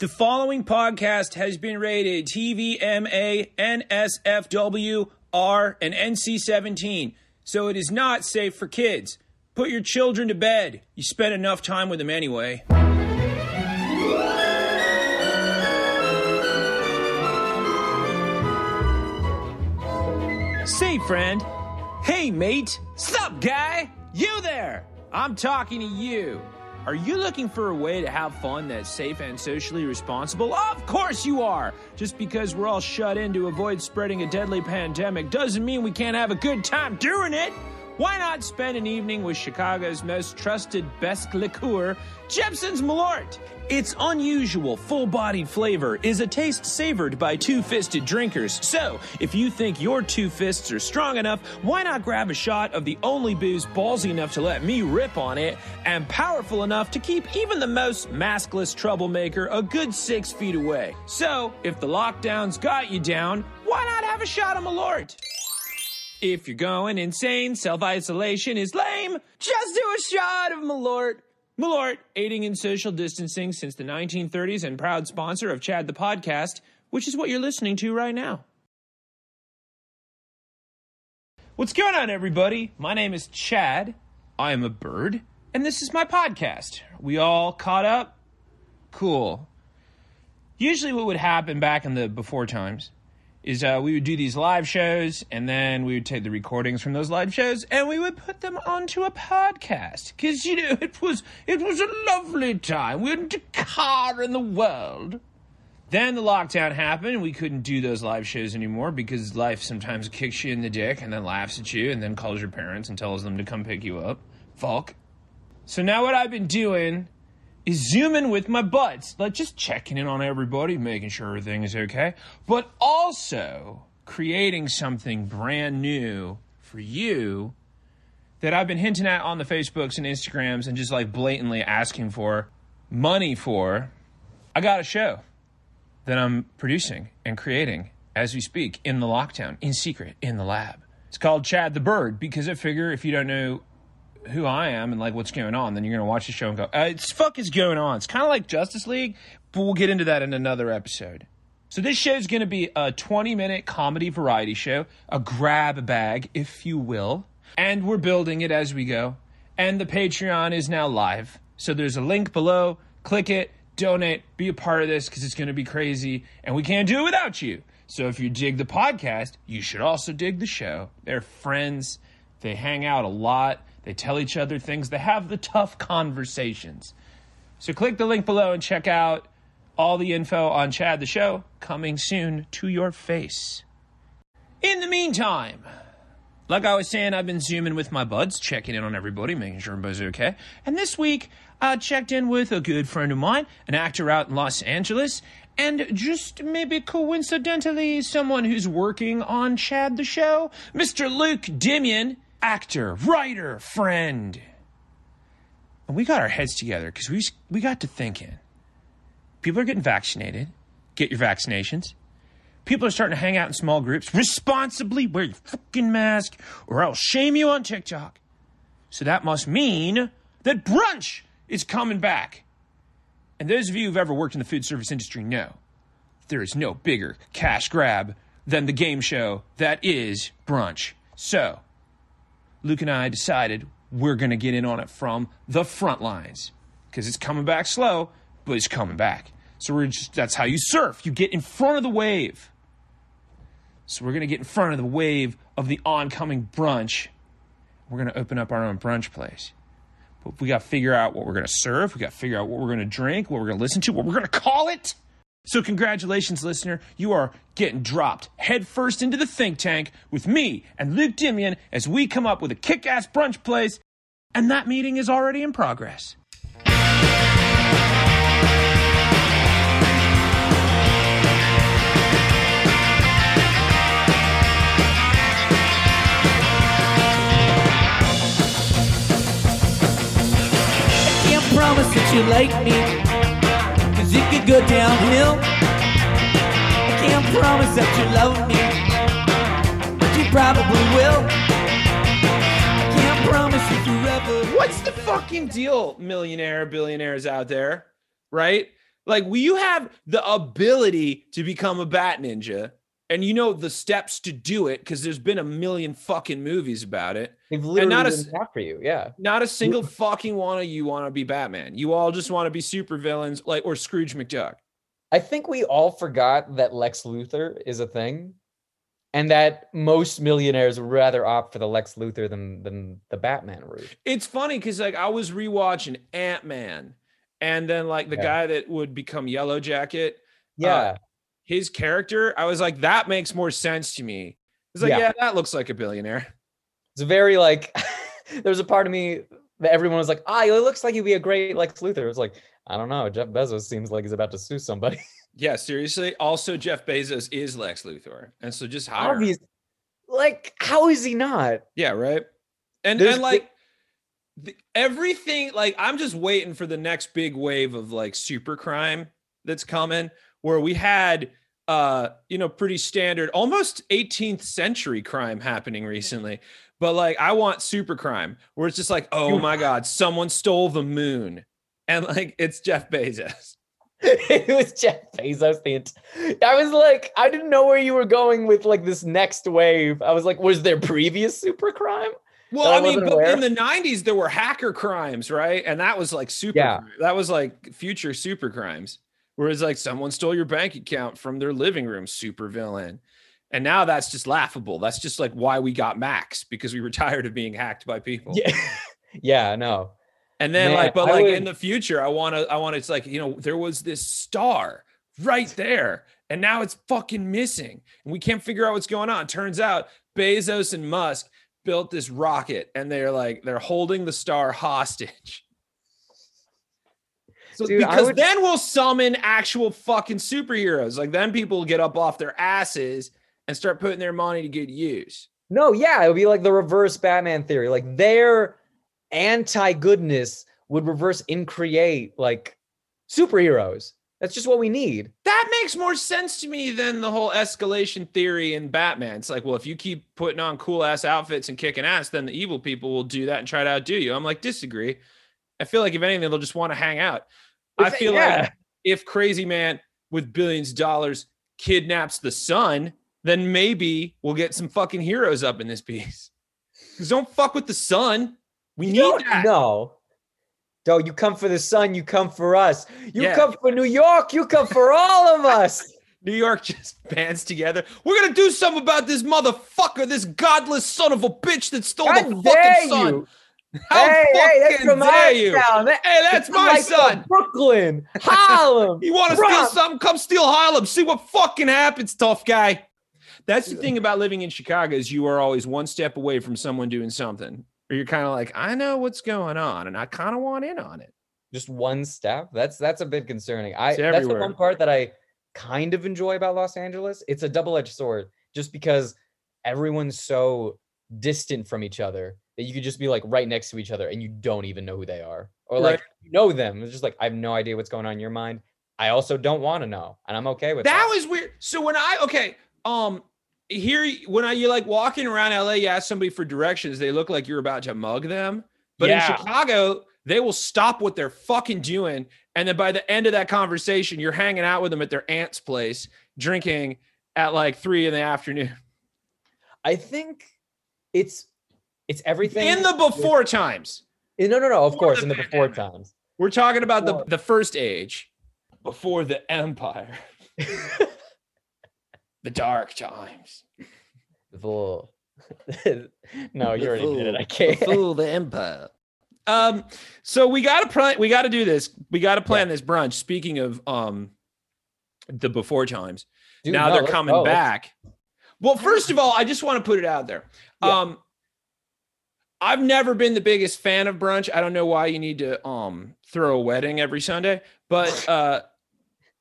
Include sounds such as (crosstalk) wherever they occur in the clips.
The following podcast has been rated TVMA, NSFW, R, and NC 17, so it is not safe for kids. Put your children to bed. You spend enough time with them anyway. Say, friend. Hey, mate. Sup, guy? You there? I'm talking to you. Are you looking for a way to have fun that's safe and socially responsible? Of course you are! Just because we're all shut in to avoid spreading a deadly pandemic doesn't mean we can't have a good time doing it! Why not spend an evening with Chicago's most trusted best liqueur, Jeppson's Malort? Its unusual, full bodied flavor is a taste savored by two fisted drinkers. So, if you think your two fists are strong enough, why not grab a shot of the only booze ballsy enough to let me rip on it and powerful enough to keep even the most maskless troublemaker a good six feet away? So, if the lockdown's got you down, why not have a shot of Malort? If you're going insane, self isolation is lame. Just do a shot of Malort. Malort, aiding in social distancing since the 1930s and proud sponsor of Chad the Podcast, which is what you're listening to right now. What's going on, everybody? My name is Chad. I am a bird, and this is my podcast. We all caught up? Cool. Usually, what would happen back in the before times is uh, we would do these live shows and then we would take the recordings from those live shows and we would put them onto a podcast. Because you know it was it was a lovely time. We hadn't a car in the world. Then the lockdown happened and we couldn't do those live shows anymore because life sometimes kicks you in the dick and then laughs at you and then calls your parents and tells them to come pick you up. Fuck. So now what i've been doing is zooming with my buds, like just checking in on everybody, making sure everything is okay, but also creating something brand new for you that I've been hinting at on the Facebooks and Instagrams and just like blatantly asking for money for. I got a show that I'm producing and creating as we speak in the lockdown, in secret, in the lab. It's called Chad the Bird because I figure if you don't know who I am and like what's going on, then you're gonna watch the show and go, uh, "It's fuck is going on." It's kind of like Justice League, but we'll get into that in another episode. So this show is going to be a 20 minute comedy variety show, a grab bag, if you will, and we're building it as we go. And the Patreon is now live, so there's a link below. Click it, donate, be a part of this because it's going to be crazy, and we can't do it without you. So if you dig the podcast, you should also dig the show. They're friends. They hang out a lot. They tell each other things. They have the tough conversations. So click the link below and check out all the info on Chad the Show coming soon to your face. In the meantime, like I was saying, I've been zooming with my buds, checking in on everybody, making sure everybody's okay. And this week, I checked in with a good friend of mine, an actor out in Los Angeles, and just maybe coincidentally, someone who's working on Chad the Show, Mr. Luke Dimian actor, writer, friend. And we got our heads together because we, we got to thinking. People are getting vaccinated. Get your vaccinations. People are starting to hang out in small groups. Responsibly wear your fucking mask or I'll shame you on TikTok. So that must mean that brunch is coming back. And those of you who've ever worked in the food service industry know there is no bigger cash grab than the game show that is brunch. So, Luke and I decided we're going to get in on it from the front lines because it's coming back slow, but it's coming back. So we're just that's how you surf. You get in front of the wave. So we're going to get in front of the wave of the oncoming brunch. We're going to open up our own brunch place. But we got to figure out what we're going to serve. We got to figure out what we're going to drink, what we're going to listen to, what we're going to call it. So, congratulations, listener. You are getting dropped headfirst into the think tank with me and Luke Dimian as we come up with a kick ass brunch place, and that meeting is already in progress. I can't promise that you like me it could go downhill. I can't promise that you love me, but you probably will. I can't promise you forever. What's the fucking deal, millionaire, billionaires out there, right? Like, will you have the ability to become a bat ninja and you know the steps to do it because there's been a million fucking movies about it. They've literally not a you. Yeah. Not a single fucking one of you want to be Batman. You all just want to be supervillains, like or Scrooge McDuck. I think we all forgot that Lex Luthor is a thing, and that most millionaires would rather opt for the Lex Luthor than than the Batman route. It's funny because like I was rewatching Ant Man, and then like the Yeah. guy that would become Yellow Jacket, uh, Yeah. His character, I was like, that makes more sense to me. It's like, Yeah. yeah, that looks like a billionaire. It's very like (laughs) there's a part of me that everyone was like, ah, it looks like he'd be a great Lex Luthor. It was like, I don't know. Jeff Bezos seems like he's about to sue somebody. (laughs) Yeah, seriously. Also, Jeff Bezos is Lex Luthor, and so just hire. Obvious. Like, how is he not? Yeah, right. And There's and like the, everything, like I'm just waiting for the next big wave of like super crime that's coming, where we had uh you know pretty standard almost 18th century crime happening recently but like i want super crime where it's just like oh my god someone stole the moon and like it's jeff bezos (laughs) it was Jeff Bezos. The ent- I was like, I didn't know where you were going with like this next wave. I was like, was there previous super crime? Well, I I mean, but aware in the '90s there were hacker crimes, right? And that was like super. Yeah. crime. That was like future super crimes, whereas like someone stole your bank account from their living room, super villain. And now that's just laughable. That's just like why we got Max because we were (laughs) tired of being hacked by people. Yeah, (laughs) yeah, no. And then Man, like, but I like would- in the future, I want to, I want it's like, you know, there was this star right there, and now it's fucking missing, and we can't figure out what's going on. Turns out Bezos and Musk built this rocket, and they're like, they're holding the star hostage. So Dude, because would- then we'll summon actual fucking superheroes. Like then people will get up off their asses and start putting their money to good use. No, yeah, it would be like the reverse Batman theory. Like their anti-goodness would reverse and create like superheroes. That's just what we need. That makes more sense to me than the whole escalation theory in Batman. It's like, well, if you keep putting on cool ass outfits and kicking ass, then the evil people will do that and try to outdo you. I'm like, disagree. I feel like if anything, they'll just want to hang out. I feel yeah. like if Crazy Man with billions of dollars kidnaps the sun, then maybe we'll get some fucking heroes up in this piece. (laughs) Because don't fuck with the sun. We You need that. know. No, you come for the sun, you come for us. You Yeah. come for New York, you come for all of us. (laughs) New York just (laughs) bands together. We're gonna do something about this motherfucker, this godless son of a bitch that stole God the fucking sun. you. How hey, hey, that's fucking from dare my you? town. That- Hey, that's my like, son. Brooklyn, Harlem. You want to steal something? Come steal Harlem. See what fucking happens, tough guy. That's the thing about living in Chicago is you are always one step away from someone doing something. Or you're kind of like, I know what's going on, and I kind of want in on it. just one step. That's that's a bit concerning. I It's that's the one part that I kind of enjoy about Los Angeles. It's a double-edged sword, just because everyone's so distant from each other that you could just be like right next to each other and you don't even know who they are, or like you know them. It's just like I have no idea what's going on in your mind. I also don't want to know, and I'm okay with that that. was weird. So when I okay, um, here when I you're like walking around LA, you ask somebody for directions, they look like you're about to mug them. But Yeah. in Chicago, they will stop what they're fucking doing, and then by the end of that conversation, you're hanging out with them at their aunt's place, drinking at like three in the afternoon. I think it's it's everything In the with- before times, Eh, No, no, no. Of before course, the in the before pandemic. times. we're talking about the Before. the first age, before the empire, (laughs) the dark times. The little- (laughs) no, you already did it. I can't. fool the empire. Um, so we gotta plan. We gotta do this. We gotta plan this brunch. Speaking of um, the before times. Dude, now no, they're coming go. Back. Well, first of all, I just want to put it out there. Yeah. Um, I've never been the biggest fan of brunch. I don't know why you need to um throw a wedding every Sunday, but (laughs) uh,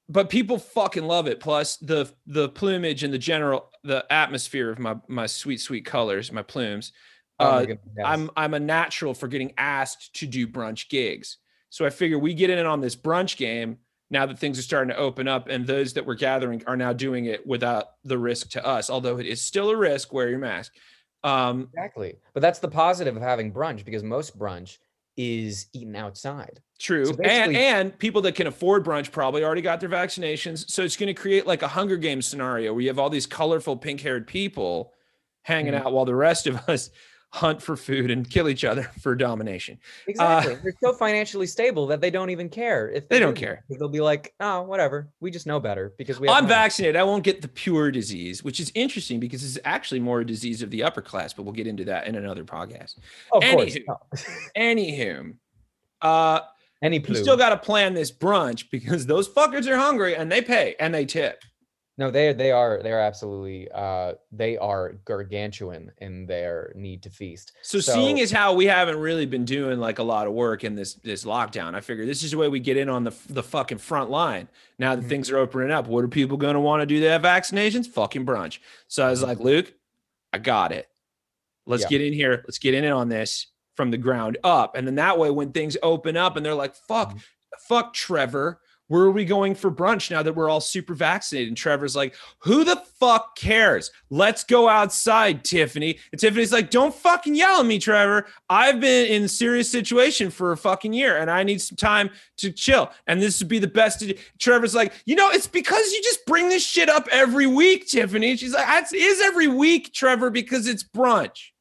but people fucking love it. Plus the the plumage and the general the atmosphere of my my sweet sweet colors, my plumes. Oh my Uh, goodness. I'm I'm a natural for getting asked to do brunch gigs. So I figure we get in on this brunch game now that things are starting to open up and those that we're gathering are now doing it without the risk to us, although it is still a risk, wear your mask. Um, Exactly. But that's the positive of having brunch because most brunch is eaten outside. True. So and and people that can afford brunch probably already got their vaccinations. So it's going to create like a Hunger Games scenario where you have all these colorful pink-haired people hanging Mhm. out while the rest of (laughs) us hunt for food and kill each other (laughs) for domination. Exactly. They're so financially stable that they don't even care if Uh, They don't do care. They'll be like, oh, whatever. We just know better because we. Have I'm money." vaccinated. I won't get the pure disease, which is interesting because it's actually more a disease of the upper class, but we'll get into that in another podcast. Of course. Anywho. no. (laughs) Anywho, uh, Any you still got to plan this brunch because those fuckers are hungry and they pay and they tip. No, they they are they are absolutely uh they are gargantuan in their need to feast. So, seeing as how we haven't really been doing like a lot of work in this this lockdown, I figure this is the way we get in on the the fucking front line. Now that Mhm. things are opening up, what are people going to want to do? They have vaccinations, fucking brunch. So I was like, Luke, I got it. Let's Yeah. get in here. Let's get in on this from the ground up, and then that way, when things open up and they're like, fuck, Mhm. fuck, Trevor. Where are we going for brunch now that we're all super vaccinated? And Trevor's like, Who the fuck cares? Let's go outside, Tiffany. And Tiffany's like, Don't fucking yell at me, Trevor. I've been in a serious situation for a fucking year and I need some time to chill. And this would be the best. Trevor's like, You know, it's because you just bring this shit up every week, Tiffany. She's like, is is every week, Trevor, because it's brunch.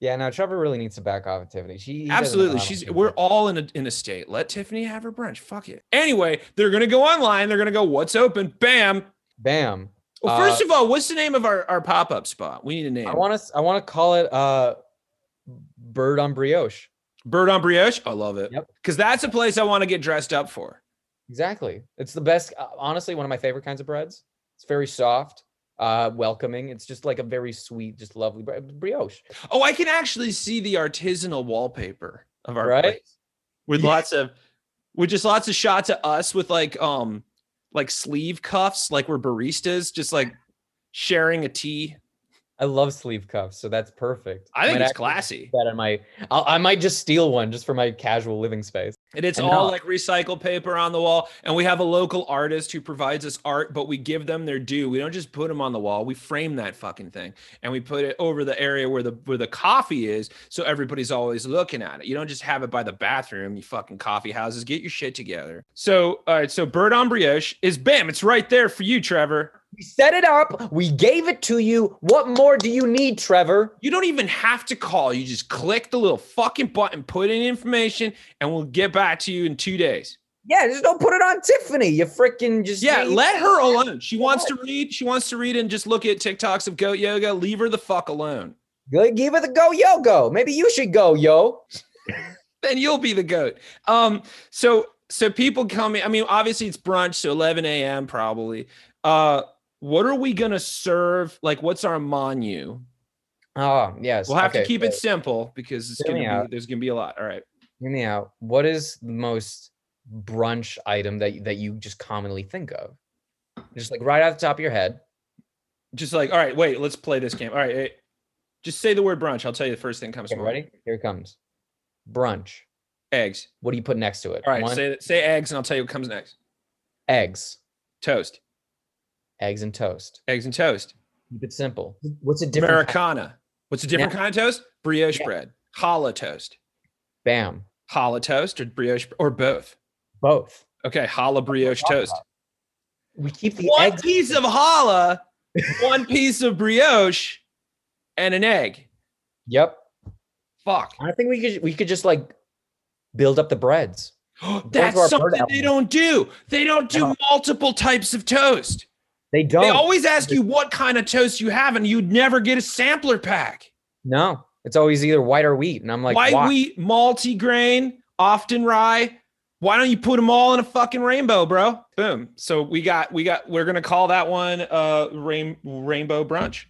Yeah, no, Trevor really needs to back off of Tiffany. She he doesn't know Absolutely. She's we're all in a in a state. Let Tiffany have her brunch. Fuck it. Anyway, they're gonna go online. They're gonna go, what's open? Bam. bam. Well, first Uh, of all, what's the name of our, our pop-up spot? We need a name. I want to I want to call it uh bird on brioche. Bird on brioche. I love it. Yep. Because that's a place I want to get dressed up for. Exactly. It's the best uh, honestly one of my favorite kinds of breads. It's very soft, uh welcoming. It's just like a very sweet, just lovely brioche. Oh, I can actually see the artisanal wallpaper of our Right? place with Yeah. lots of with just lots of shots of us with like um like sleeve cuffs, like we're baristas, just like sharing a tea. I love sleeve cuffs, so that's perfect. I think Might it's classy. That my, I'll, I might just steal one just for my casual living space. And it's And all like recycled paper on the wall. And we have a local artist who provides us art, but we give them their due. We don't just put them on the wall. We frame that fucking thing and we put it over the area where the where the coffee is, so everybody's always looking at it. You don't just have it by the bathroom, you fucking coffee houses. Get your shit together. So all right, so bird on brioche is bam, it's right there for you, Trevor. We set it up. We gave it to you. What more do you need, Trevor? You don't even have to call. You just click the little fucking button, put in information, and we'll get back to you in two days. Yeah, just don't put it on Tiffany. You freaking just Yeah, let her alone. She wants to read. She wants to read and just look at TikToks of goat yoga. Leave her the fuck alone. Go- give it the go, yo, go. Maybe you should go, yo. (laughs) Then you'll be the goat. Um, so so people coming. I mean, obviously it's brunch, so 11 a.m. probably. Uh, what are we gonna serve? Like, what's our menu? Oh, yes. We'll have to okay, keep it simple because it's gonna be out. there's gonna be a lot. All right. Hear me out. What is the most brunch item that that you just commonly think of? Just like right off the top of your head. Just like, all right, wait, let's play this game. All right, just say the word brunch. I'll tell you the first thing comes Okay, ready? Here it comes. Brunch. Eggs. What do you put next to it? All right, One, say say eggs, and I'll tell you what comes next. eggs. Toast. Eggs and toast. Eggs and toast. Keep it simple. What's a different kind- Americana. What's a different kind of toast? Brioche Yeah. bread. Challah toast. Bam. Challah toast or brioche or both. Both. Okay, challah brioche toast. We keep the One eggs. piece of challah, (laughs) one piece of brioche, and an egg. Yep. Fuck. I think we could we could just like build up the breads. (gasps) That's something they don't do. They don't do No. multiple types of toast. They don't. They always ask you what kind of toast you have, and you'd never get a sampler pack. no, it's always either white or wheat, and I'm like, White why? wheat, multi-grain, often rye. Why don't you put them all in a fucking rainbow, bro? Boom. So we got, we got, we're gonna call that one uh rain, rainbow brunch.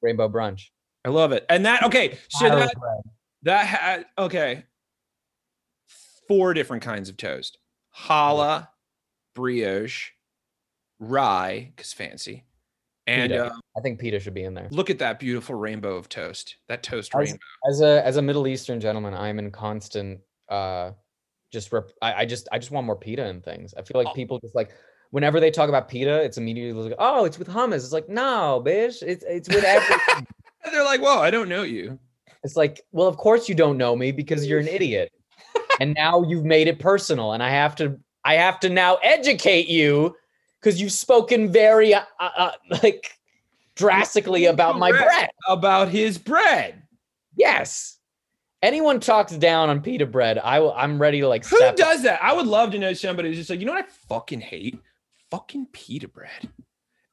rainbow brunch. I love it. And that okay, so that that had okay. Four different kinds of toast: challah, brioche, rye, because fancy, and uh, I think pita should be in there. look at that beautiful rainbow of toast. That toast As- rainbow. As a as a Middle Eastern gentleman, I'm in constant uh just rep- I, I just I just want more pita and things. I feel like Oh. people just like whenever they talk about pita, it's immediately like, oh, it's with hummus. It's like, no, bitch, it's it's with everything. (laughs) They're like, "Whoa, I don't know you." It's like, well, of course you don't know me because you're an (laughs) idiot. and now you've made it personal and I have to I have to now educate you because you've spoken very uh, uh, like drastically about my bread. About his bread. Yes. Anyone talks down on pita bread, I will I'm ready to like Who does that? I would love to know somebody who's just like, you know what I fucking hate? Fucking pita bread.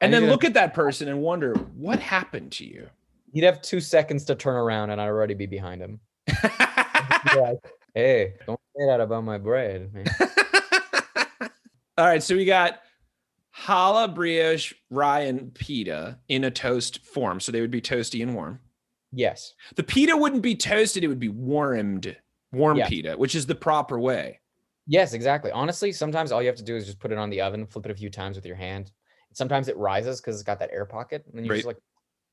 And I then look at that person and wonder what happened to you. He'd have two seconds to turn around and I'd already be behind him. (laughs) Like, hey, don't say that about my bread, man. (laughs) All right, so we got challah, brioche, rye, and pita in a toast form. So they would be toasty and warm. Yes. The pita wouldn't be toasted, it would be warmed, warm Yeah. pita, which is the proper way. Yes, exactly. Honestly, sometimes all you have to do is just put it on the oven, flip it a few times with your hand. Sometimes it rises because it's got that air pocket, and then you Right. just like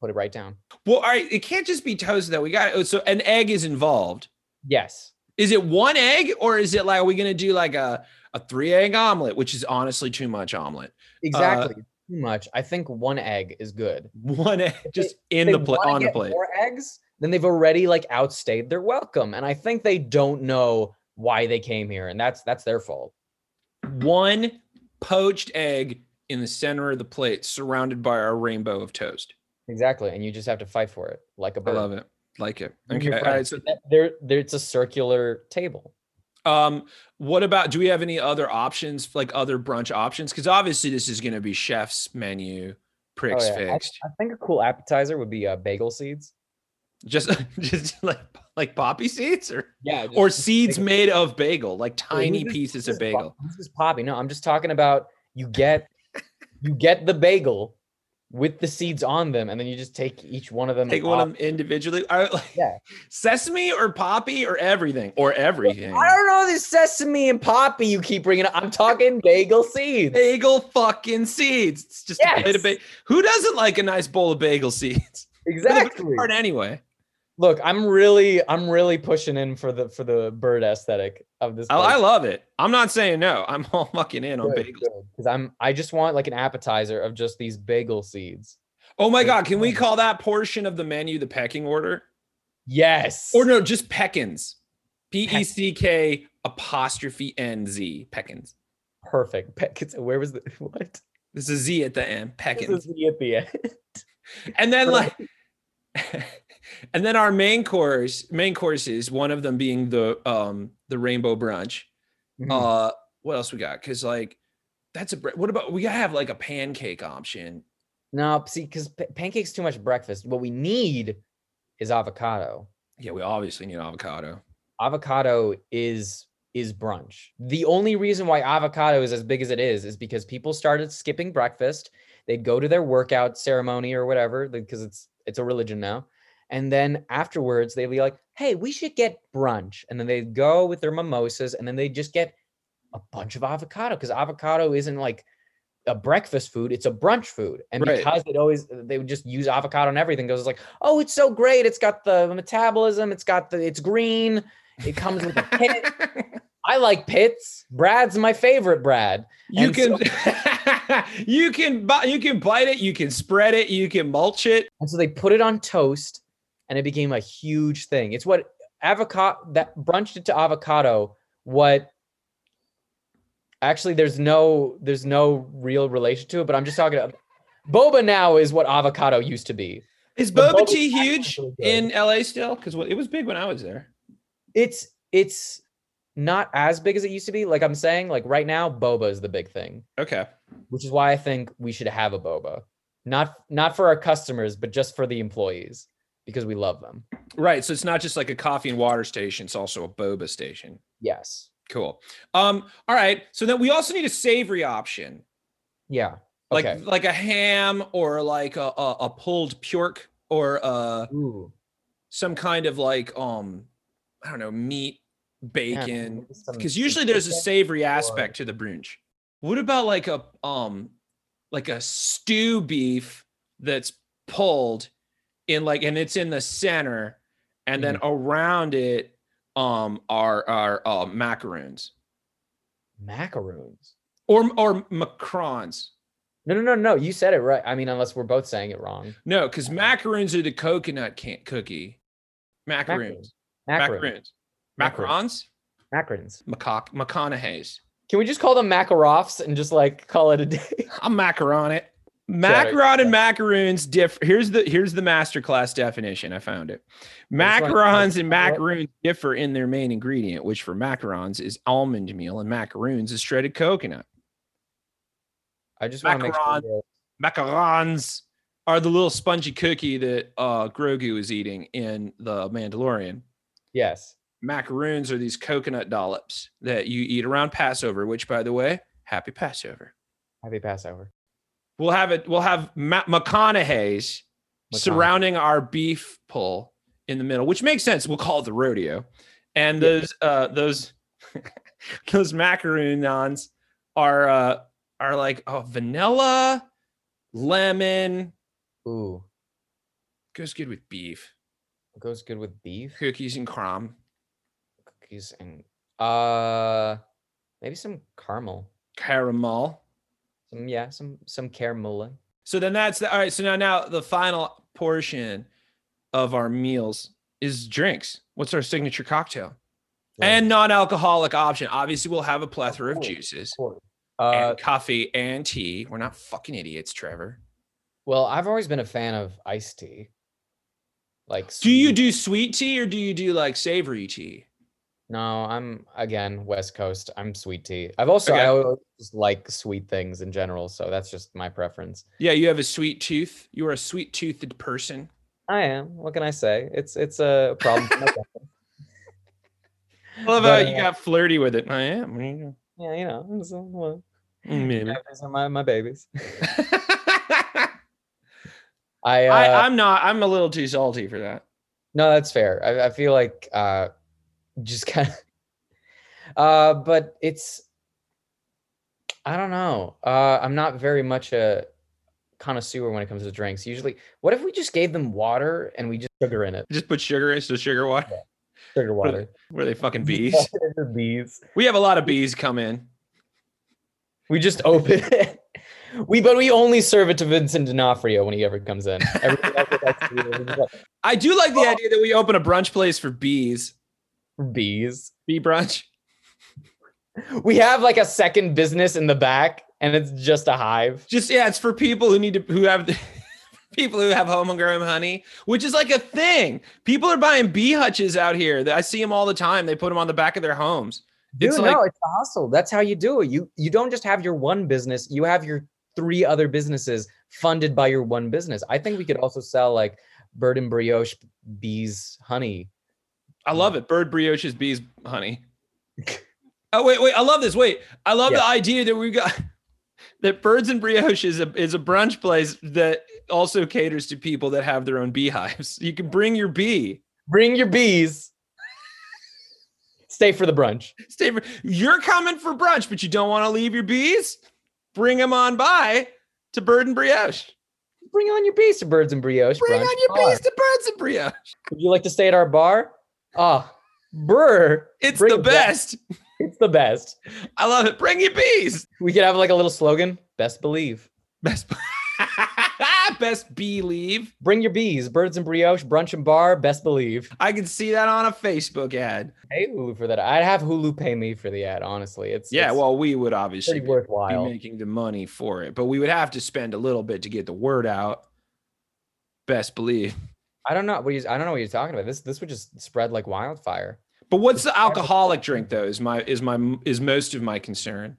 put it right down. Well, all right, it can't just be toasted though. We got oh, so an egg is involved. Yes. Is it one egg or is it like are we gonna do like a, a three egg omelet, which is honestly too much omelet? Uh, exactly. Too much. I think one egg is good. (laughs) One egg just they- in If the plate on the plate. More eggs, then they've already like outstayed their welcome, and I think they don't know why they came here, and that's that's their fault. One poached egg in the center of the plate, surrounded by our rainbow of toast. Exactly, and you just have to fight for it like a I bird. love it. Like it. Okay. All right. So there, there, it's a circular table. Um, what about do we have any other options, like other brunch options? Because obviously this is gonna be chef's menu, pricks Oh, yeah. Fixed. I, think a cool appetizer would be uh, bagel seeds. Just (laughs) just like like poppy seeds or Yeah, or seeds made of bagel, like Oh, tiny pieces of bagel. This poppy? No, I'm just talking about you get you get the bagel with the seeds on them, and then you just take each one of them. Take one of them individually. Like, Yeah. Sesame or poppy or everything or everything. I don't know this sesame and poppy you keep bringing up. I'm talking bagel seeds. Bagel fucking seeds. It's just a plate of Yes. bagel. Who doesn't like a nice bowl of bagel seeds? For the most Exactly. anyway. Look, I'm really, I'm really pushing in for the for the bird aesthetic of this. Oh, I, I love it. I'm not saying no. I'm (laughs) all fucking in on bagels. because I'm. I just want like an appetizer of just these bagel seeds. Oh my god, can we call that portion of the menu the pecking order? Yes. Or no, just Peckins. P E C K apostrophe N Z. Peckins. Perfect. Pe- it's- Where was the (laughs) what? There's a Z at the end. Peckins. the at the end. And then like. (laughs) and then our main course, main courses, one of them being the um the rainbow brunch. Mhm. Uh what else we got? Cause like that's a what about we gotta have like a pancake option. no, see, because pancakes too much breakfast. What we need is avocado. Yeah, we obviously need avocado. Avocado is is brunch. The only reason why avocado is as big as it is is because people started skipping breakfast. They'd go to their workout ceremony or whatever because it's it's a religion now. And then afterwards they'd be like, "Hey, we should get brunch." And then they'd go with their mimosas and then they'd just get a bunch of avocado because avocado isn't like a breakfast food, it's a brunch food. And Right. because it always uh, they would just use avocado and everything goes like, "Oh, it's so great. It's got the metabolism, it's got the it's green, it comes with a pit." (laughs) I like pits. Brad's my favorite Brad. You And can so- (laughs) you can you can bite it, you can spread it, you can mulch it. And so they put it on toast and it became a huge thing. It's what avocado that brunched it to avocado what actually there's no there's no real relation to it, but I'm just talking about boba now is what avocado used to be. Is The boba tea huge really in LA still? Because it was big when I was there. It's it's not as big as it used to be. Like I'm saying, like right now, boba is the big thing. Okay. which is why I think we should have a boba. Not not for our customers, but just for the employees because we love them. Right. So it's not just like a coffee and water station, it's also a boba station. Yes. Cool. Um, all right. So then we also need a savory option. Yeah. Like Okay. like like a ham or like a, a, a pulled pork or uh Ooh. some kind of like um I don't know, meat, bacon. because usually there's a savory aspect to the brunch. What about like a um like a stew beef that's pulled in like and it's in the center and then Mm-hmm. around it um are are uh, macaroons macaroons. or or macrons. No, no, no, no. You said it right. I mean, unless we're both saying it wrong. No, because macaroons are the coconut can- cookie. Macaroons. Macaroons. Macarons. Macarons. Macaw- McConaughey's. Can we just call them macaroffs and just like call it a day? I'm macaron it. Macaron and macaroons differ. Here's the here's the masterclass definition. I found it. I just wanna- Macarons and macaroons differ in their main ingredient, which for macarons is almond meal and macaroons is shredded coconut. I just want to make sure. Macarons are the little spongy cookie that uh, Grogu is eating in the Mandalorian. Yes. Macaroons are these coconut dollops that you eat around Passover. Which, by the way, happy Passover. Happy Passover. We'll have it. We'll have Ma- McConaughey's McConaughey. surrounding our beef pull in the middle, which makes sense. We'll call it the rodeo. And Yeah. those uh those (laughs) those macaroons are uh are like oh vanilla, lemon, Ooh, goes good with beef, it goes good with beef, cookies and crumb, cookies, and uh, maybe some caramel. caramel. Some yeah, some some caramel. So then that's the all right. So now now the final portion of our meals is drinks. What's our signature cocktail? And non-alcoholic option. Obviously, we'll have a plethora of course, juices. uh, and coffee and tea. We're not fucking idiots, Trevor. well, I've always been a fan of iced tea. Like, Do you do sweet tea or do you do like savory tea? No, I'm again West Coast. I'm sweet tea. I've also I always just like sweet things in general, so that's just my preference. Yeah, you have a sweet tooth. You are a sweet toothed person. I am. What can I say? It's it's a problem. for my (laughs) family. I love how you uh, got flirty with it. I am. What are you yeah, you know, it's, uh, well. Maybe. yeah, these are my my babies. (laughs) I, uh, I, I'm not. I'm a little too salty for that. no, that's fair. I, I feel like uh, just (laughs) kind of, uh, but it's, I don't know. Uh, I'm not very much a connoisseur when it comes to drinks. Usually, what if we just gave them water and we just sugar in it? Just put sugar in, so sugar water. Sugar What are water. Were they fucking (laughs) bees? Bees. We have a lot of bees come in. We just open it. (laughs) We but we only serve it to Vincent D'Onofrio when he ever comes in. Else is like, we just like, I do like the idea that we open a brunch place for bees. Bees. Bee brunch. (laughs) We have like a second business in the back, and it's just a hive. Just yeah, it's for people who need to who have (laughs) people who have homegrown honey, which is like a thing. People are buying bee hutches out here. I see them all the time. They put them on the back of their homes. Dude, It's like no, it's a hustle. That's how you do it. You you don't just have your one business. You have your three other businesses funded by your one business. I think we could also sell like bird and brioche bees honey. I love it. Bird brioches, bees, honey. (laughs) oh wait, wait. I love this. Wait, I love the idea that we got (laughs) that Birds and Brioche is a is a brunch place that also caters to people that have their own beehives. You can bring your bee. Bring your bees. Stay for the brunch. Stay for, you're coming for brunch, but you don't want to leave your bees? Bring them on by to Bird and Brioche. Bring on your bees to Birds and Brioche. Bring brunch on your bar. bees to Birds and Brioche. Would you like to stay at our bar? Ah, brr. It's the back. best. It's the best. I love it. Bring your bees. We could have like a little slogan. Best believe. Best (laughs) best bee leave. Bring your bees. Birds and brioche, brunch and bar. Best believe. I can see that on a Facebook ad. Pay Hulu for that. I'd have Hulu pay me for the ad. Honestly, it's Yeah, it's well, we would obviously be worthwhile. making the money for it, but we would have to spend a little bit to get the word out. Best believe. I don't know what you, I don't know what you're talking about. This this would just spread like wildfire. But what's the alcoholic (laughs) drink though? Is my is my is most of my concern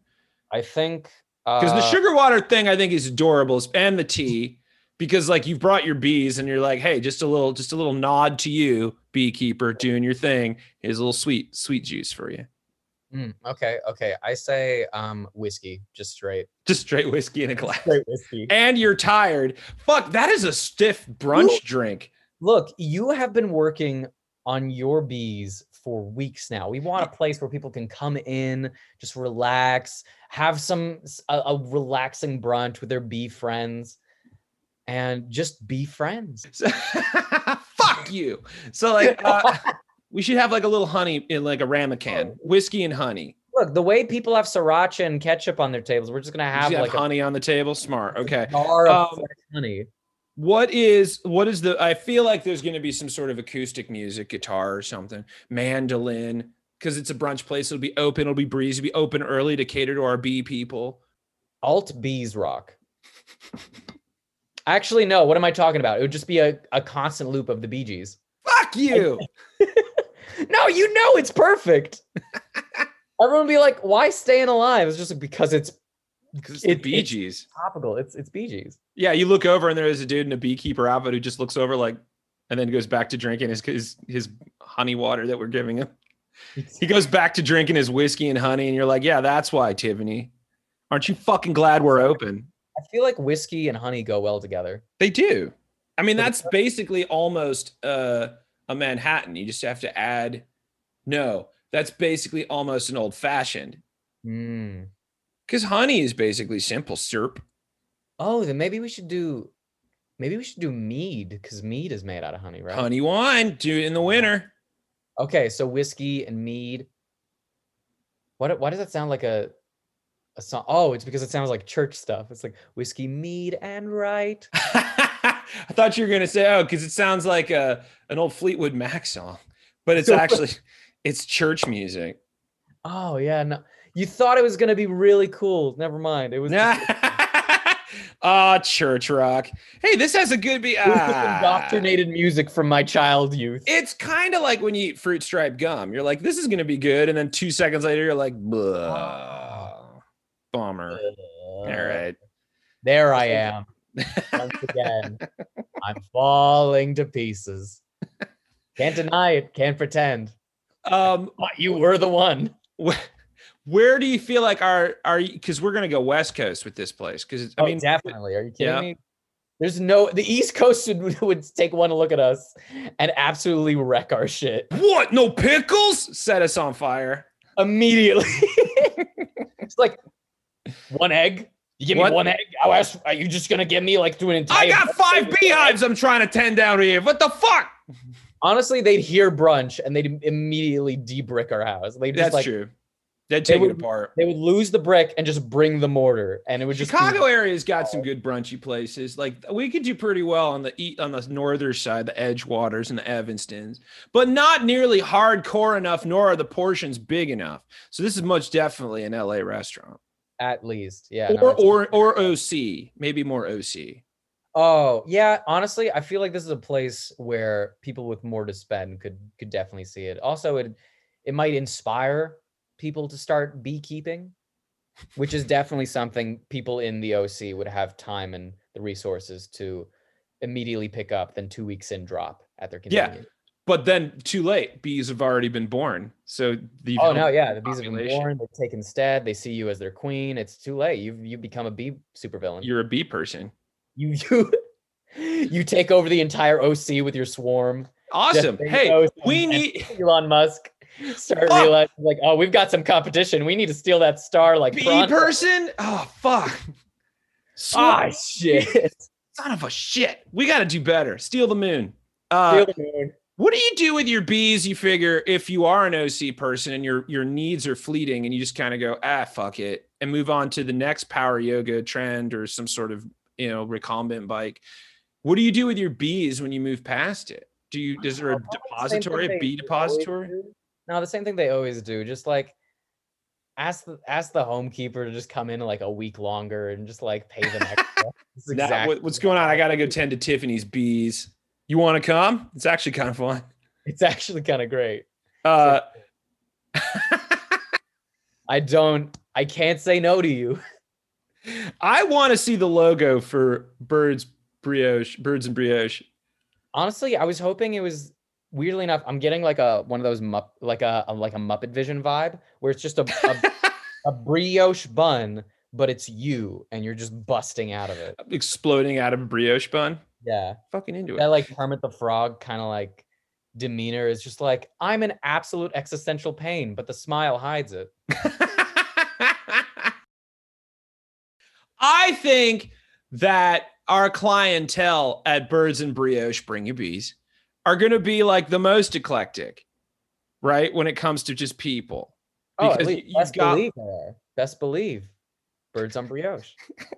I think because uh, the sugar water thing I think is adorable, and the tea because like you've brought your bees and you're like, hey, just a little just a little nod to you, beekeeper, doing your thing. Here's a little sweet sweet juice for you. mm, okay, okay. I say um whiskey, just straight. Just straight whiskey in a glass. Straight whiskey. And you're tired. Fuck, that is a stiff brunch Ooh. drink. Look, you have been working on your bees for weeks now. We want a place where people can come in, just relax, have some a relaxing brunch with their bee friends, and just be friends. So- (laughs) fuck you. So like (laughs) uh, we should have like a little honey in like a ramekin, whiskey and honey. Look, the way people have sriracha and ketchup on their tables, we're just gonna have like have honey on the table. Smart. Okay. jar Um, honey. What is what is the? I feel like there's going to be some sort of acoustic music, guitar or something, mandolin, because it's a brunch place. It'll be open. It'll be breezy. It'll be open early to cater to our bee people. Alt bees rock. Actually, no. What am I talking about? It would just be a, a constant loop of the Bee Gees. Fuck you. (laughs) No, you know it's perfect. (laughs) Everyone would be like, "Why staying alive?" It's just like, because it's Because it's It- Bee it's- Gees. topical. It's it's Bee Gees. Yeah, you look over and there is a dude in a beekeeper outfit who just looks over like, and then goes back to drinking his his his honey water that we're giving him. (laughs) He goes back to drinking his whiskey and honey, and you're like, yeah, that's why, Tiffany. Aren't you fucking glad we're open? I feel like whiskey and honey go well together. They do. I mean, that's basically almost uh, a Manhattan. You just have to add. No, that's basically almost an old fashioned Mm. Because honey is basically simple syrup. Oh, then maybe we should do, maybe we should do mead because mead is made out of honey, right? Honey wine, do it in the winter. Okay, so whiskey and mead. What? Why does that sound like a a song? Oh, it's because it sounds like church stuff. It's like whiskey, mead, and right. (laughs) I thought you were gonna say, oh, because it sounds like a an old Fleetwood Mac song, but it's (laughs) actually it's church music. Oh yeah, no. You thought it was gonna be really cool. Never mind. It was (laughs) Ah, church rock. Hey, this has a good be. Ah. indoctrinated music from my child youth. It's kind of like when you eat fruit stripe gum. You're like, this is gonna be good, and then two seconds later, you're like, bummer. All right. There I am. Once again. I'm falling to pieces. Can't deny it, can't pretend. Um, you were the one. Wh- where do you feel like our are because we're gonna go west coast with this place because I oh, mean definitely. Are you kidding yeah. me? There's no the East Coast would, (laughs) would take one look at us and absolutely wreck our shit what no pickles set us on fire. immediately. (laughs) it's like one egg. You give What? me one egg. I'll ask, are you just gonna give me like through an entire? I got five (laughs) beehives I'm trying to tend down here. What the fuck? Honestly, they'd hear brunch and they'd immediately de-brick our house. They'd just That's like true. They'd They take it apart. they would lose the brick and just bring the mortar, and it would just Chicago area's got some good brunchy places. Like we could do pretty well on the eat on the northern side, the Edgewaters and the Evanstons, but not nearly hardcore enough, nor are the portions big enough. So this is much definitely an LA restaurant. at least, yeah. or it's- or or OC, maybe more OC. oh yeah, honestly, I feel like this is a place where people with more to spend could could definitely see it. Also, it it might inspire people to start beekeeping, which is (laughs) definitely something people in the OC would have time and the resources to immediately pick up, then two weeks in drop at their convenience. Yeah. But then too late. Bees have already been born. So the Oh no, yeah, the bees have been born. They take instead. They see you as their queen. It's too late. You've you become a bee supervillain. you're a bee person. you you (laughs) you take over the entire OC with your swarm. Awesome. Hey, we need Elon Musk start realizing like, oh, we've got some competition. We need to steal that star like bee pronto. person. Oh fuck. (laughs) Ah, shit. son of a shit. We got to do better. Steal the moon. Uh, Steal the moon. what do you do with your bees? You figure if you are an OC person and your your needs are fleeting, and you just kind of go ah fuck it and move on to the next power yoga trend or some sort of you know recumbent bike. What do you do with your bees when you move past it? Do you is there a Probably the same thing depository, a bee depository? Do. No, the same thing they always do. Just like ask the ask the homekeeper to just come in like a week longer and just like pay them (laughs) extra. Exactly what- what's going on? I gotta go tend to Tiffany's bees. You want to come? It's actually kind of fun. It's actually kind of great. Uh, (laughs) I don't. I can't say no to you. I want to see the logo for Birds Brioche, Birds and Brioche. Honestly, I was hoping it was. Weirdly enough, I'm getting like a one of those mupp, like a, a like a Muppet Vision vibe, where it's just a, a (laughs) a brioche bun, but it's you, and you're just busting out of it. (laughs) Exploding out of brioche bun. Yeah, Fucking into it. that like Kermit the Frog kind of like demeanor is just like I'm in absolute existential pain, but the smile hides it. (laughs) I think that our clientele at Birds and Brioche, bring you bees, are going to be like the most eclectic, right? When it comes to just people. Oh, at Because least, you've best got- believe. Best believe. Birds on brioche. (laughs)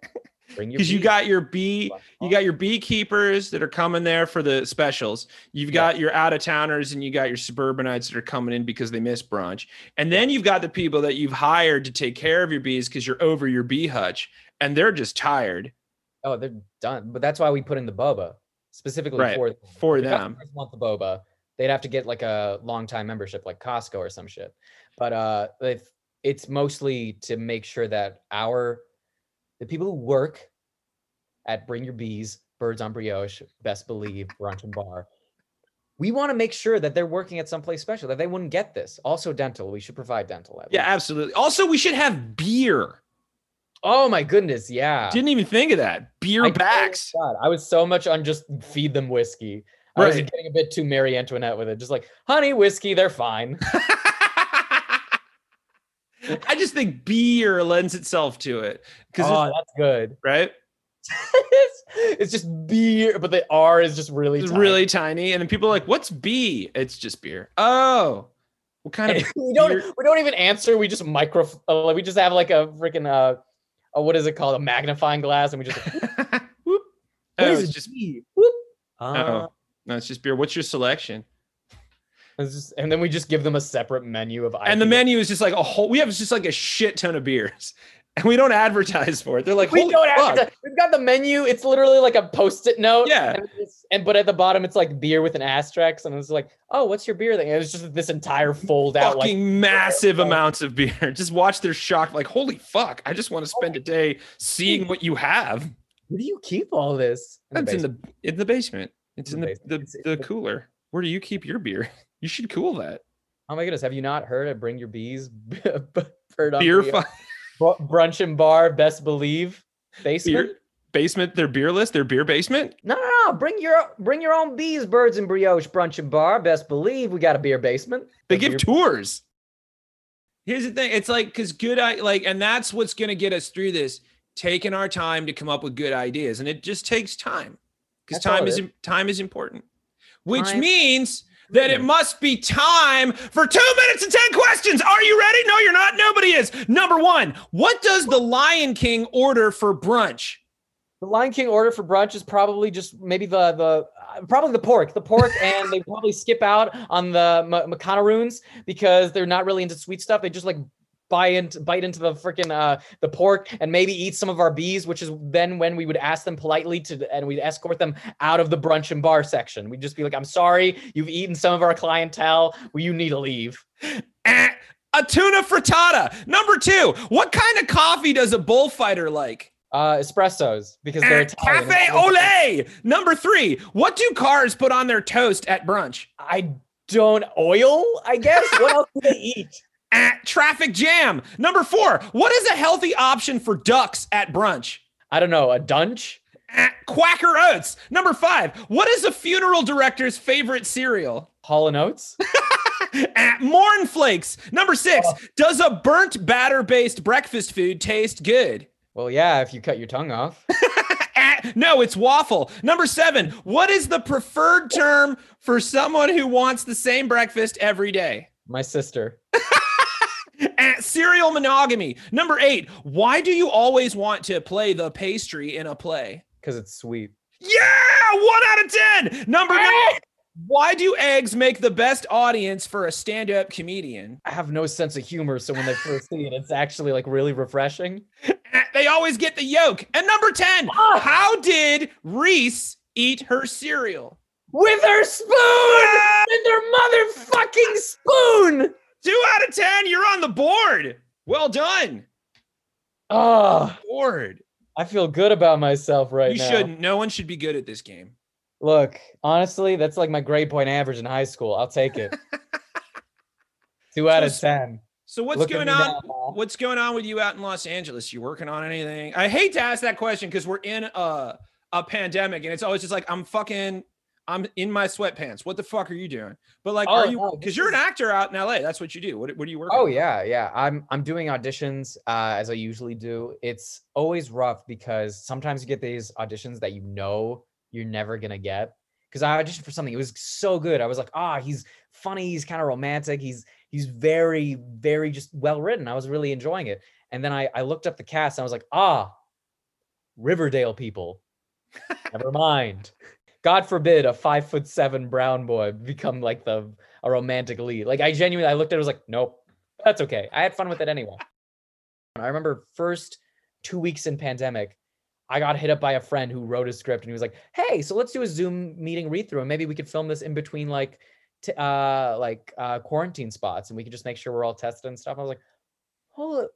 Because you got your bee you got your beekeepers that are coming there for the specials you've Yeah. got your out of towners and you got your suburbanites that are coming in because they miss brunch and then you've got the people that you've hired to take care of your bees because you're over your bee hutch and they're just tired Oh, they're done. But that's why we put in the boba specifically Right, for them. for If them want the boba, they'd have to get like a long time membership, like Costco or some shit. But uh, if it's mostly to make sure that our the people who work at Bring Your Bees, Birds on Brioche, Best Believe, Brunch and Bar, we want to make sure that they're working at someplace special, that they wouldn't get this. Also, dental. We should provide dental. Yeah least. absolutely also we should have beer Oh my goodness, yeah. didn't even think of that beer I backs forgot. I was so much on just feed them whiskey. I was getting a bit too Marie Antoinette with it. Just like, honey, whiskey, they're fine. (laughs) i just think beer lends itself to it because Oh, that's good. right (laughs) it's, just beer, but the R is just really it's tiny. really tiny and then people are like what's b it's just beer oh what kind of (laughs) we don't we don't even answer. We just micro. Uh, we just have like a freaking uh, uh, what is it called? A magnifying glass, and we just. (laughs) Whoop. What Oh, is it's it? just B? Whoop. Uh, no, it's just beer. What's your selection? it's just, and then we just give them a separate menu of. And the menu is just like a whole. We have just like a shit ton of beers, and (laughs) we don't advertise for it. They're like, We don't fuck. have. We've got the menu. It's literally like a post-it note. Yeah. And, and but at the bottom it's like beer with an asterisk, and it's like, oh, what's your beer thing? And it's just this entire fold out like massive amounts of beer. (laughs) Just watch their shock. Like, holy fuck! I just want to spend a day seeing what you have. Where do you keep all this? In the That's in basement. the in the basement. It's In in the the the. The cooler. Where do you keep your beer? (laughs) You should cool that. Oh my goodness, have you not heard of Bring Your Bees? Beer, Br- brunch and bar, best believe. Basement? beer basement. Their beer list. Their beer basement. No, no, no. Bring your bring your own bees, birds and brioche, brunch and bar. Best believe we got a beer basement. They A give beer- tours. Here's the thing. It's like because good I like, and that's what's gonna get us through this. Taking our time to come up with good ideas, and it just takes time because time it is is. time is important. Which Time- means that it must be time for two minutes and ten questions. Are you ready? No, you're not. Nobody is. Number one, what does the Lion King order for brunch? The Lion King order for brunch is probably just maybe the the uh, probably the pork, the pork, (laughs) and they probably skip out on the ma- macaroons because they're not really into sweet stuff. They just like buy into bite into the freaking uh the pork and maybe eat some of our bees, which is then when we would ask them politely to and we'd escort them out of the brunch and bar section. We'd just be like, "I'm sorry, you've eaten some of our clientele. Well, you need to leave." Eh, a tuna frittata. Number two, what kind of coffee does a bullfighter like? Uh, espressos because they're Eh, Italian. Cafe all those- Olay. Number three, what do cars put on their toast at brunch? I don't oil. I guess. What else do they eat? At traffic jam. Number four, what is a healthy option for ducks at brunch? I don't know. A dunch. At Quacker Oats. Number five, what is a funeral director's favorite cereal? Hall and Oats. (laughs) At Morn Flakes. Number six, Oh. does a burnt batter based breakfast food taste good? Well, yeah, if you cut your tongue off. (laughs) At- no, it's waffle. Number seven, what is the preferred term for someone who wants the same breakfast every day? My sister. (laughs) At cereal monogamy. Number eight, why do you always want to play the pastry in a play? Because it's sweet. Yeah, one out of 10. Number nine, why do eggs make the best audience for a stand up comedian? I have no sense of humor, so when they first see it, it's actually like really refreshing. Eh, They always get the yolk. And number 10, Ah! how did Reese eat her cereal? With her spoon! With her motherfucking spoon! Two out of 10, you're on the board. Well done. Oh, Board. I feel good about myself right you now. shouldn't. No one should be good at this game. Look, honestly, that's like my grade point average in high school. I'll take it. (laughs) Two out of ten. So what's Look going on? What's going on with you out in Los Angeles? You working on anything? I hate to ask that question because we're in a a pandemic and it's always just like I'm fucking I'm in my sweatpants. What the fuck are you doing? But like, Oh, are you because this you're an actor out in LA? That's what you do. What what do you work? Oh on? yeah, yeah. I'm I'm doing auditions uh, as I usually do. It's always rough because sometimes you get these auditions that you know you're never gonna get. Because I auditioned for something, it was so good. I was like, ah, he's funny, he's kind of romantic, he's he's very very just well written. I was really enjoying it. And then I I looked up the cast and I was like, ah, Riverdale people. Never (laughs) mind. God forbid a five foot seven brown boy become like the a romantic lead. Like I genuinely, I looked at it, I was like, nope, that's okay. I had fun with it anyway. I remember first two weeks in pandemic, I got hit up by a friend who wrote a script and he was like, "Hey, so let's do a Zoom meeting read through, and maybe we could film this in between like, t- uh, like uh, quarantine spots, and we could just make sure we're all tested and stuff." I was like, "Hold,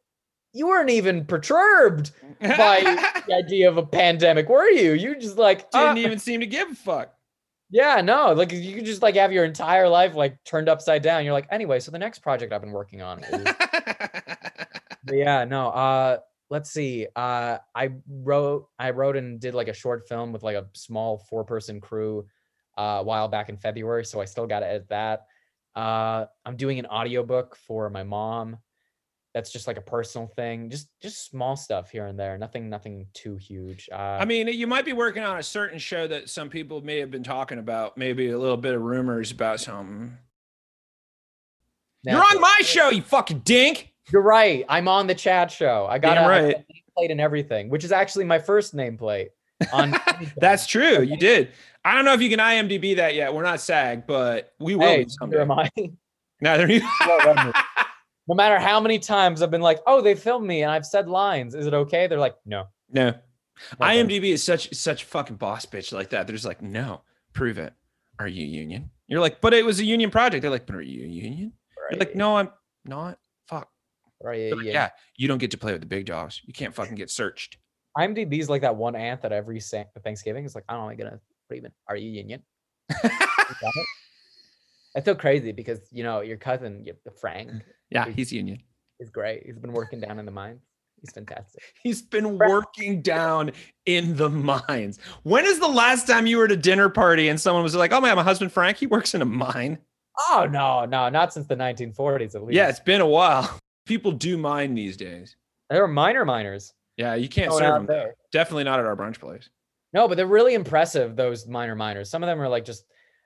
you weren't even perturbed by (laughs) the idea of a pandemic, were you? You just like Didn't uh, even seem to give a fuck. yeah, no, like you could just like have your entire life like turned upside down. You're like, anyway, so the next project I've been working on is (laughs) yeah, no. Uh let's see. Uh I wrote I wrote and did like a short film with like a small four-person crew uh a while back in February, so I still got to edit that. Uh I'm doing an audiobook for my mom. That's just like a personal thing. Just just small stuff here and there. Nothing nothing too huge. Uh I mean, you might be working on a certain show that some people may have been talking about. Maybe a little bit of rumors about something. You're on my show, you fucking dink. You're right. I'm on the chat show. I got Damn right. a nameplate and everything, which is actually my first nameplate. On (laughs) That's true. You did. I don't know if you can IMDb that yet. We're not SAG, but we will hey, someday. am I. (laughs) Neither are you. No matter how many times I've been like, "Oh, they filmed me and I've said lines. Is it okay?" They're like, "No." no. Okay. Um, IMDb is such such fucking boss bitch like that. They're just like, no, prove it. Are you union? You're like, but it was a union project. They're like, but are you a union? You're like, no, I'm not. Fuck. right, like, yeah. yeah, you don't get to play with the big dogs. You can't fucking get searched. IMDb's like that one aunt that every Thanksgiving is like, I'm only gonna even? Are you union?" (laughs) It's so crazy because you know your cousin Frank mm-hmm. yeah, he's union. He's great. He's been working down in the mines. He's fantastic. (laughs) He's been working down in the mines. When is the last time you were at a dinner party and someone was like, "Oh man, my husband Frank, he works in a mine." Oh no, no, not since the 1940s at least. Yeah, it's been a while. (laughs) People do mine these days. there are minor miners. Yeah, you can't oh, going serve them. there. Definitely not at our brunch place. No, but they're really impressive. Those minor miners. Some of them are like just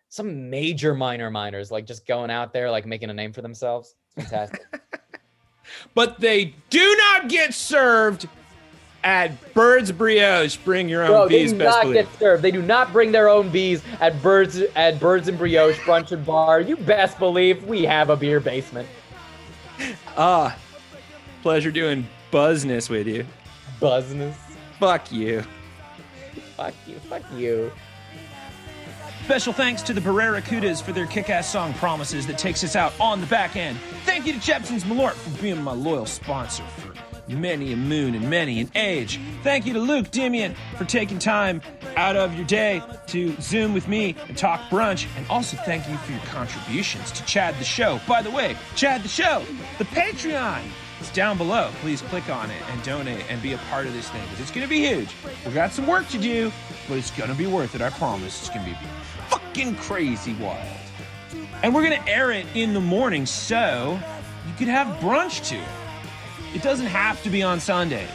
some major minor miners, like just going out there, like making a name for themselves. It's fantastic. (laughs) But they do not get served at Bird's Brioche. Bring your own Bro, they bees, do best not believe. get served. They do not bring their own bees at Birds at Birds and Brioche brunch and bar. You best believe we have a beer basement. Ah, pleasure doing buzzness with you. Buzzness. Fuck you. Fuck you. Fuck you. Special thanks to the Barrera Barracudas for their kick-ass song Promises that takes us out on the back end. Thank you to Jeppson's Malort for being my loyal sponsor for many a moon and many an age. Thank you to Luke Dimian for taking time out of your day to Zoom with me and talk brunch. And also thank you for your contributions to Chad the Show. By the way, Chad the Show, the Patreon. It's down below. Please click on it and donate and be a part of this thing because it's going to be huge. We've got some work to do, but it's going to be worth it. I promise. It's going to be fucking crazy wild. And we're going to air it in the morning so you could have brunch to it. Doesn't have to be on Sundays.